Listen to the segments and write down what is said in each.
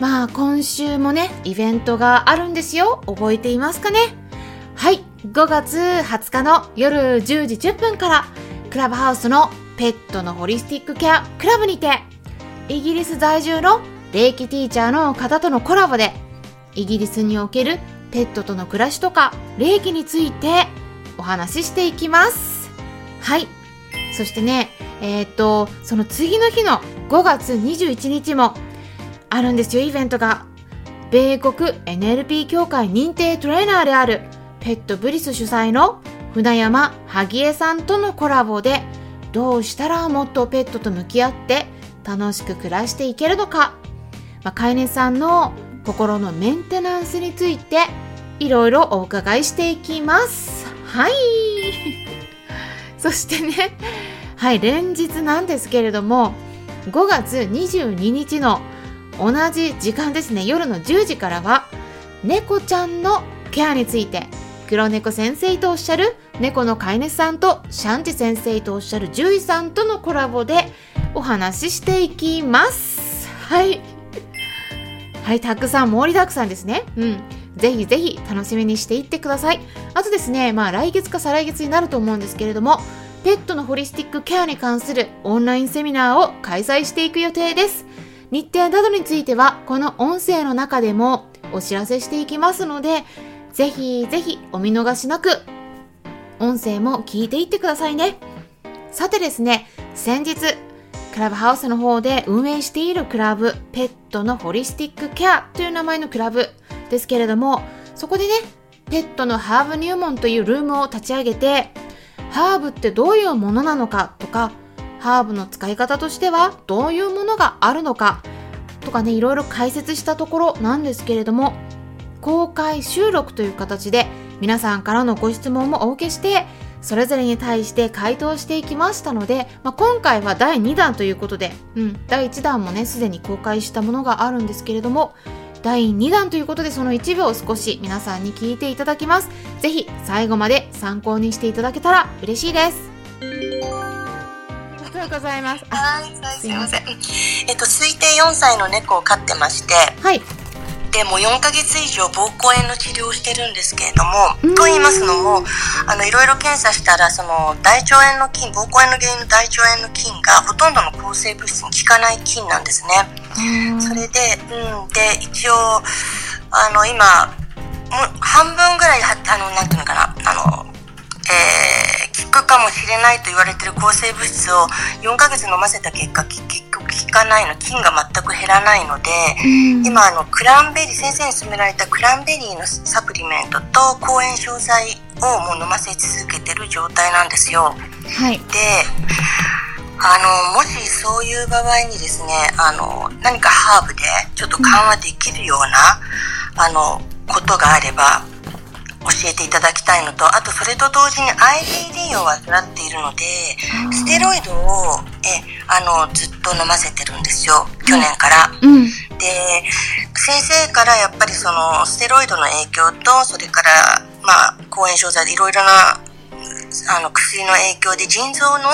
まあ今週もね、イベントがあるんですよ。覚えていますかね？はい、5月20日の夜10時10分から、クラブハウスのペットのホリスティックケアクラブにて、イギリス在住の霊気ティーチャーの方とのコラボで、イギリスにおけるペットとの暮らしとか霊気についてお話ししていきます。はい。そしてね、えっ、と、その次の日の5月21日もあるんですよ、イベントが。米国 NLP 協会認定トレーナーであるペットブリス主催の船山萩江さんとのコラボでどうしたらもっとペットと向き合って楽しく暮らしていけるのか、まあ、飼い主さんの心のメンテナンスについていろいろお伺いしていきます。はい。そしてね、はい、連日なんですけれども、5月22日の同じ時間ですね、夜の10時からは、猫ちゃんのケアについて、黒猫先生とおっしゃる猫の飼い主さんとシャンチ先生とおっしゃる獣医さんとのコラボでお話ししていきます。はい。はい、たくさん盛りだくさんですね。うん。ぜひぜひ楽しみにしていってください。あとですね、まあ来月か再来月になると思うんですけれども、ペットのホリスティックケアに関するオンラインセミナーを開催していく予定です。日程などについては、この音声の中でもお知らせしていきますので、ぜひぜひお見逃しなく、音声も聞いていってくださいね。さてですね、先日、クラブハウスの方で運営しているクラブ、ペットのホリスティックケアという名前のクラブですけれども、そこでね、ペットのハーブ入門というルームを立ち上げて、ハーブってどういうものなのかとか、ハーブの使い方としてはどういうものがあるのか？とかね、いろいろ解説したところなんですけれども、公開収録という形で皆さんからのご質問もお受けして、それぞれに対して回答していきましたので、まあ、今回は第2弾ということで、うん、第1弾もね、すでに公開したものがあるんですけれども、第2弾ということでその一部を少し皆さんに聞いていただきます。ぜひ最後まで参考にしていただけたら嬉しいです。ありがとうございます。はい、すいません。えっと、推定4歳の猫を飼ってまして、はい。でも4ヶ月以上膀胱炎の治療をしてるんですけれども、と言いますのもあのいろいろ検査したらその大腸炎の菌膀胱炎の原因の大腸炎の菌がほとんどの抗生物質に効かない菌なんですね。それで,、うん、で一応あの今もう半分ぐらいあのなんていうのかなあの、えー、効くかもしれないと言われてる抗生物質を4ヶ月飲ませた結果結局効かないの菌が全く減らないので、うん、今あのクランベリー先生に勧められたクランベリーのサプリメントと抗炎症剤をもう飲ませ続けてる状態なんですよ。はい、であのもしそういう場合にですねあの何かハーブでちょっと緩和できるような、うん、あのことがあれば教えていただきたいのとあとそれと同時に IBD を患っているのでステロイドをえあのずっと飲ませてるんですよ。去年から。うん、で先生からやっぱりそのステロイドの影響とそれからまあ抗炎症剤でいろいろなあの薬の影響で腎臓の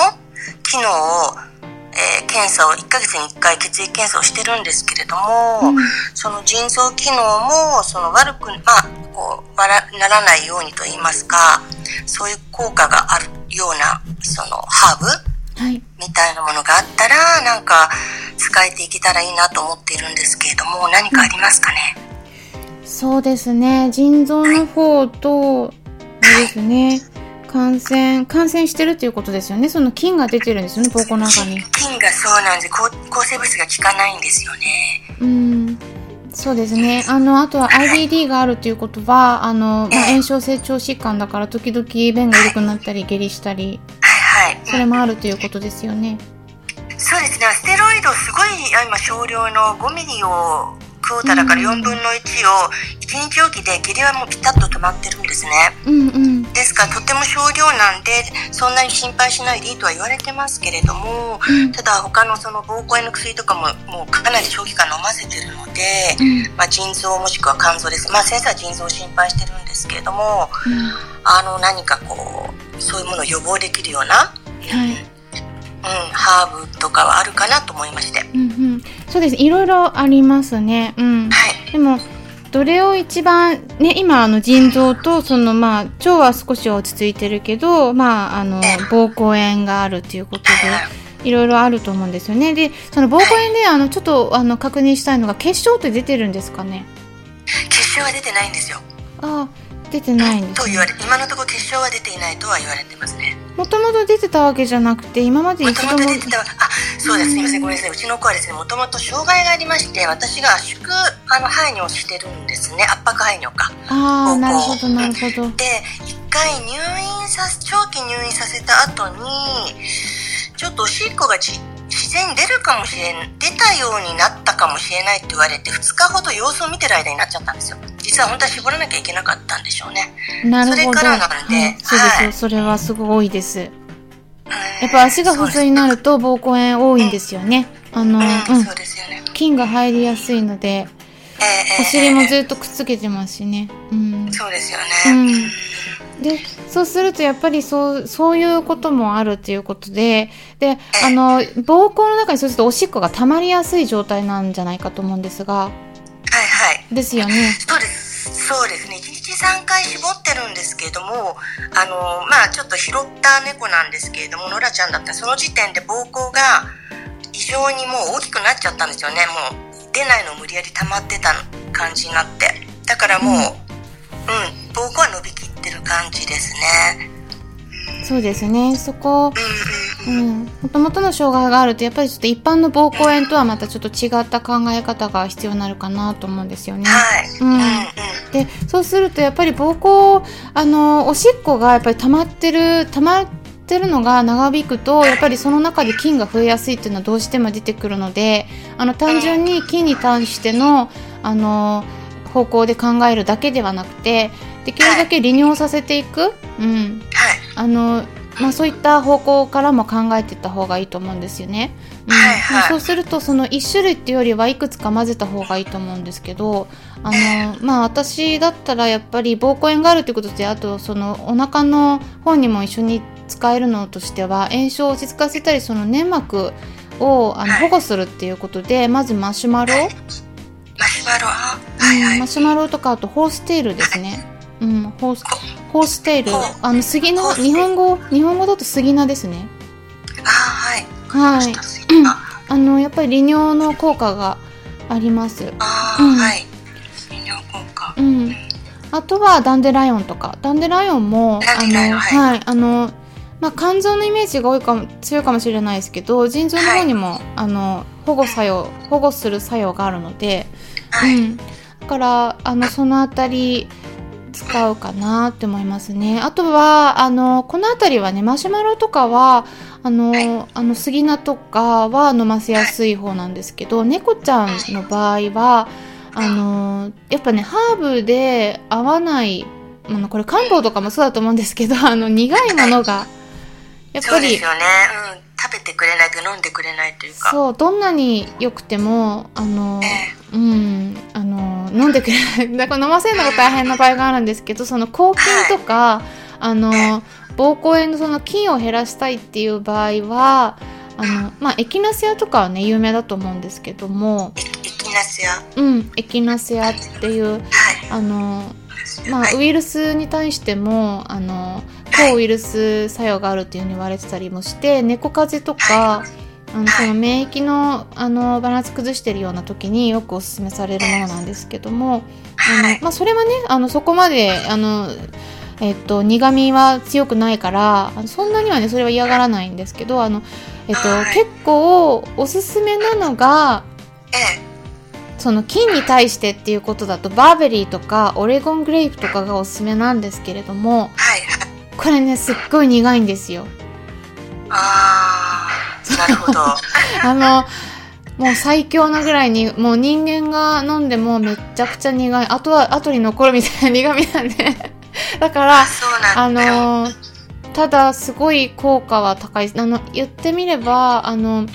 機能をえー、検査を1ヶ月に1回血液検査をしてるんですけれども、うん、その腎臓機能もその悪く、まあ、こうならないようにといいますかそういう効果があるようなそのハーブ、はい、みたいなものがあったらなんか使えていけたらいいなと思っているんですけれども何かありますかね、うん、そうですね。腎臓の方と、はい、ですね、感染、感染してるっていうことですよね。その菌が出てるんですよね、膀胱の中に。菌がそうなんです。抗生物質が効かないんですよね。うん。そうですね。あの、あとは IBD があるっていうことは、あの、まあ、炎症性腸疾患だから時々便が緩くなったり、下痢したり、はいはい。それもあるということですよね。そうですね。ステロイドすごい今少量の5ミリをクォーターだから4分の1を1日おきで下痢はもうピタッと止まってるんですね。うんうん。ですからとても少量なんでそんなに心配しないでいいとは言われてますけれども、うんただ他のその膀胱炎の薬とかももうかなり長期間飲ませてるので、うんまあ、腎臓もしくは肝臓です、まあ、先生は腎臓を心配してるんですけれどもあの何かこうそういうものを予防できるような、はい。うん、ハーブとかはあるかなと思いまして。うんうん。そうです。いろいろありますね。うん。はいでも、どれを一番、ね、今、あの、腎臓と、その、まあ、腸は少し落ち着いてるけど、まあ、あの、膀胱炎があるっていうことで、いろいろあると思うんですよね。で、その膀胱炎で、あの、ちょっと、あの、確認したいのが、結晶って出てるんですかね？結晶は出てないんですよ。ああ、出てないんです、ね。と言われ今のところ結晶は出ていないとは言われてますね。もともと出てたわけじゃなくて、今まで一度も。と出てたあそうですすみませんごめんなさい。うちの子はですねもともと障害がありまして私が圧縮あの排尿してるんですね圧迫排尿かああ、なるほど、なるほど。で一回入院させ長期入院させた後にちょっとおしっこがじ自然に出るかもしれん出たようになったかもしれないって言われて2日ほど様子を見てる間になっちゃったんですよ実は本当は絞らなきゃいけなかったんでしょうねなるほど。それからなんではいそうですよ、はいそれはすごい多いです。ややっぱ足が不随になると膀胱炎多いんですよね。あの、うん、うんそう。ですよね菌が入りやすいので、お尻もずっとくっつけてますしね。うん。そうですよね、うんうんで、そうするとやっぱりそう、そういうこともあるっていうことで、で、あの、膀胱の中にそうするとおしっこが溜まりやすい状態なんじゃないかと思うんですが、はいはいですよね。そうです。そうですね。1日3回絞ってるんですけれども、あの、まあちょっと拾った猫なんですけれども、ノラちゃんだったらその時点で膀胱が異常にもう大きくなっちゃったんですよね。もう出ないの無理やり溜まってた感じになって。だからもう、うん、膀胱は伸びきってる感じですね。そうですね。そこ、うんうんうん。うん。もともとの障害があると、やっぱりちょっと一般の膀胱炎とはまたちょっと違った考え方が必要になるかなと思うんですよね。はい。うんうんうん。で、そうするとやっぱり膀胱、あの、おしっこがやっぱり溜まってる、溜まってるのが長引くと、やっぱりその中で菌が増えやすいっていうのはどうしても出てくるので、あの、単純に菌に対しての、あの、方向で考えるだけではなくて、できるだけ利尿させていく、うん。はい。あの、まあ、そういった方向からも考えていった方がいいと思うんですよね。うんまあそうするとその1種類っていうよりはいくつか混ぜた方がいいと思うんですけどあの、まあ、私だったらやっぱり膀胱炎があるということであとそのお腹の方にも一緒に使えるのとしては炎症を落ち着かせたりその粘膜をあのはい保護するっていうことでまずマシュマロ、マシュマロあはいはい。うんマシュマロとかあとホーステールですね。うん、ホースこホーステールあの杉の日本語日本語だと杉菜ですね。あはい。はいああのやっぱり利尿の効果があります。あうんーはい。利尿効果。うん。あとはダンデライオンとか、ダンデライオンもあのはいはい、あのまあ肝臓のイメージが多いかも強いかもしれないですけど、腎臓の方にも、あの保護作用保護する作用があるので、はい。うん。だからあのそのあたり使うかなって思いますね。あとはあのこのあたりはねマシュマロとかはあの、はいあの杉菜とかは飲ませやすい方なんですけど、猫ちゃんの場合はあのやっぱねハーブで合わないものこれ漢方とかもそうだと思うんですけどあの苦いものがやっぱりそうですよね。うん。食べてくれないと飲んでくれないというか。そうどんなに良くてもあのえうんあの飲んでくれないだから飲ませるのが大変な場合があるんですけどその抗菌とかあの膀胱炎のその菌を減らしたいっていう場合はあのまあエキナセアとかはね有名だと思うんですけどもえ、エキナセア。はうんエキナセアっていうい。あのまあ、はい。ウイルスに対してもあの抗ウイルス作用があるっていうふうに言われてたりもして猫風邪とかあのその免疫のあのバランス崩してるような時によくおすすめされるものなんですけどもあはい。の、まあ、それはねあのそこまであの、えっと、苦味は強くないからそんなにはねそれは嫌がらないんですけどあの、えっとはい結構おすすめなのがええ。その菌に対してっていうことだとバーベリーとかオレゴングレープとかがおすすめなんですけれども。これねすっごい苦いんですよ。ああ。なるほど。あのもう最強なぐらいに、もう人間が飲んでもめっちゃくちゃ苦い。あとは後に残るみたいな苦味なんで。だから、あのー、ただすごい効果は高い。あの、言ってみれば、あの、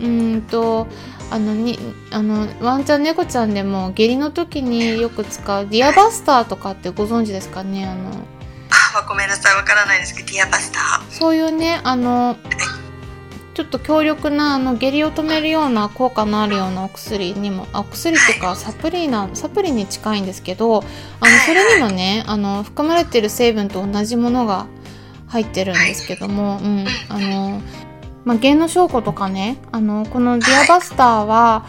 うんと、あのにあのワンちゃん猫ちゃんでも下痢の時によく使うディアバスターとかってご存知ですかね？あのあごめんなさいわからないですけどディアバスタ。ーそういうねあのちょっと強力なあの下痢を止めるような効果のあるようなお薬にもあお薬っていうかサプリなサプリに近いんですけどあのそれにもねあの含まれてる成分と同じものが入ってるんですけども、うん、あのまあ、ゲノ証拠とかねあのこのディアバスターは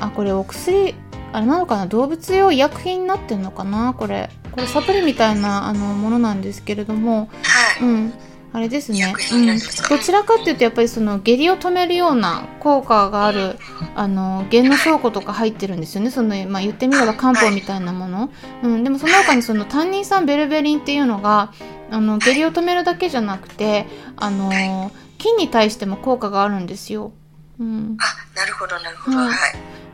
あこれお薬あれなのかな動物用医薬品になってんのかなこれこれサプリみたいなあのものなんですけれども、はい、うん。あれですね、うん、どちらかっていうとやっぱりその下痢を止めるような効果があるあのゲノ証拠とか入ってるんですよね。その、まあ、言ってみれば漢方みたいなもの、うん、でもその他にそのタンニン酸ベルベリンっていうのがあの下痢を止めるだけじゃなくてあの菌に対しても効果があるんですよ。うん、あなるほどなるほど、はい、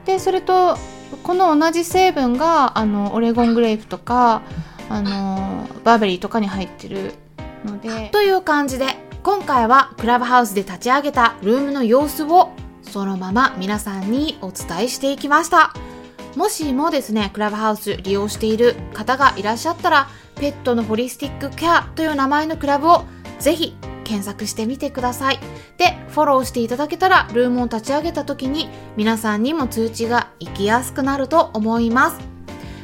でそれとこの同じ成分があのオレゴングレープとかあのバーベリーとかに入ってるので。という感じで今回はクラブハウスで立ち上げたルームの様子をそのまま皆さんにお伝えしていきました。もしもですねクラブハウス利用している方がいらっしゃったらペットのホリスティックケアという名前のクラブをぜひ検索してみてください。で、フォローしていただけたら、ルームを立ち上げた時に、皆さんにも通知が行きやすくなると思います。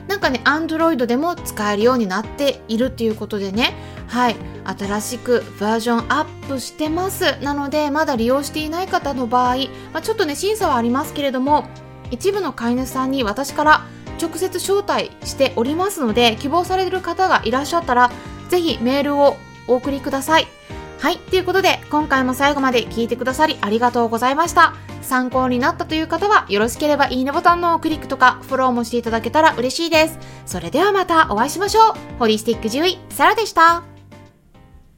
なんかね、Android でも使えるようになっているっていうことでね、はい、新しくバージョンアップしてます。なので、まだ利用していない方の場合、まあ、ちょっとね、審査はありますけれども、一部の飼い主さんに私から直接招待しておりますので、希望される方がいらっしゃったら、ぜひメールをお送りください。はい。ということで、今回も最後まで聞いてくださりありがとうございました。参考になったという方は、よろしければいいねボタンのクリックとか、フォローもしていただけたら嬉しいです。それではまたお会いしましょう。ホリスティック獣医、サラでした。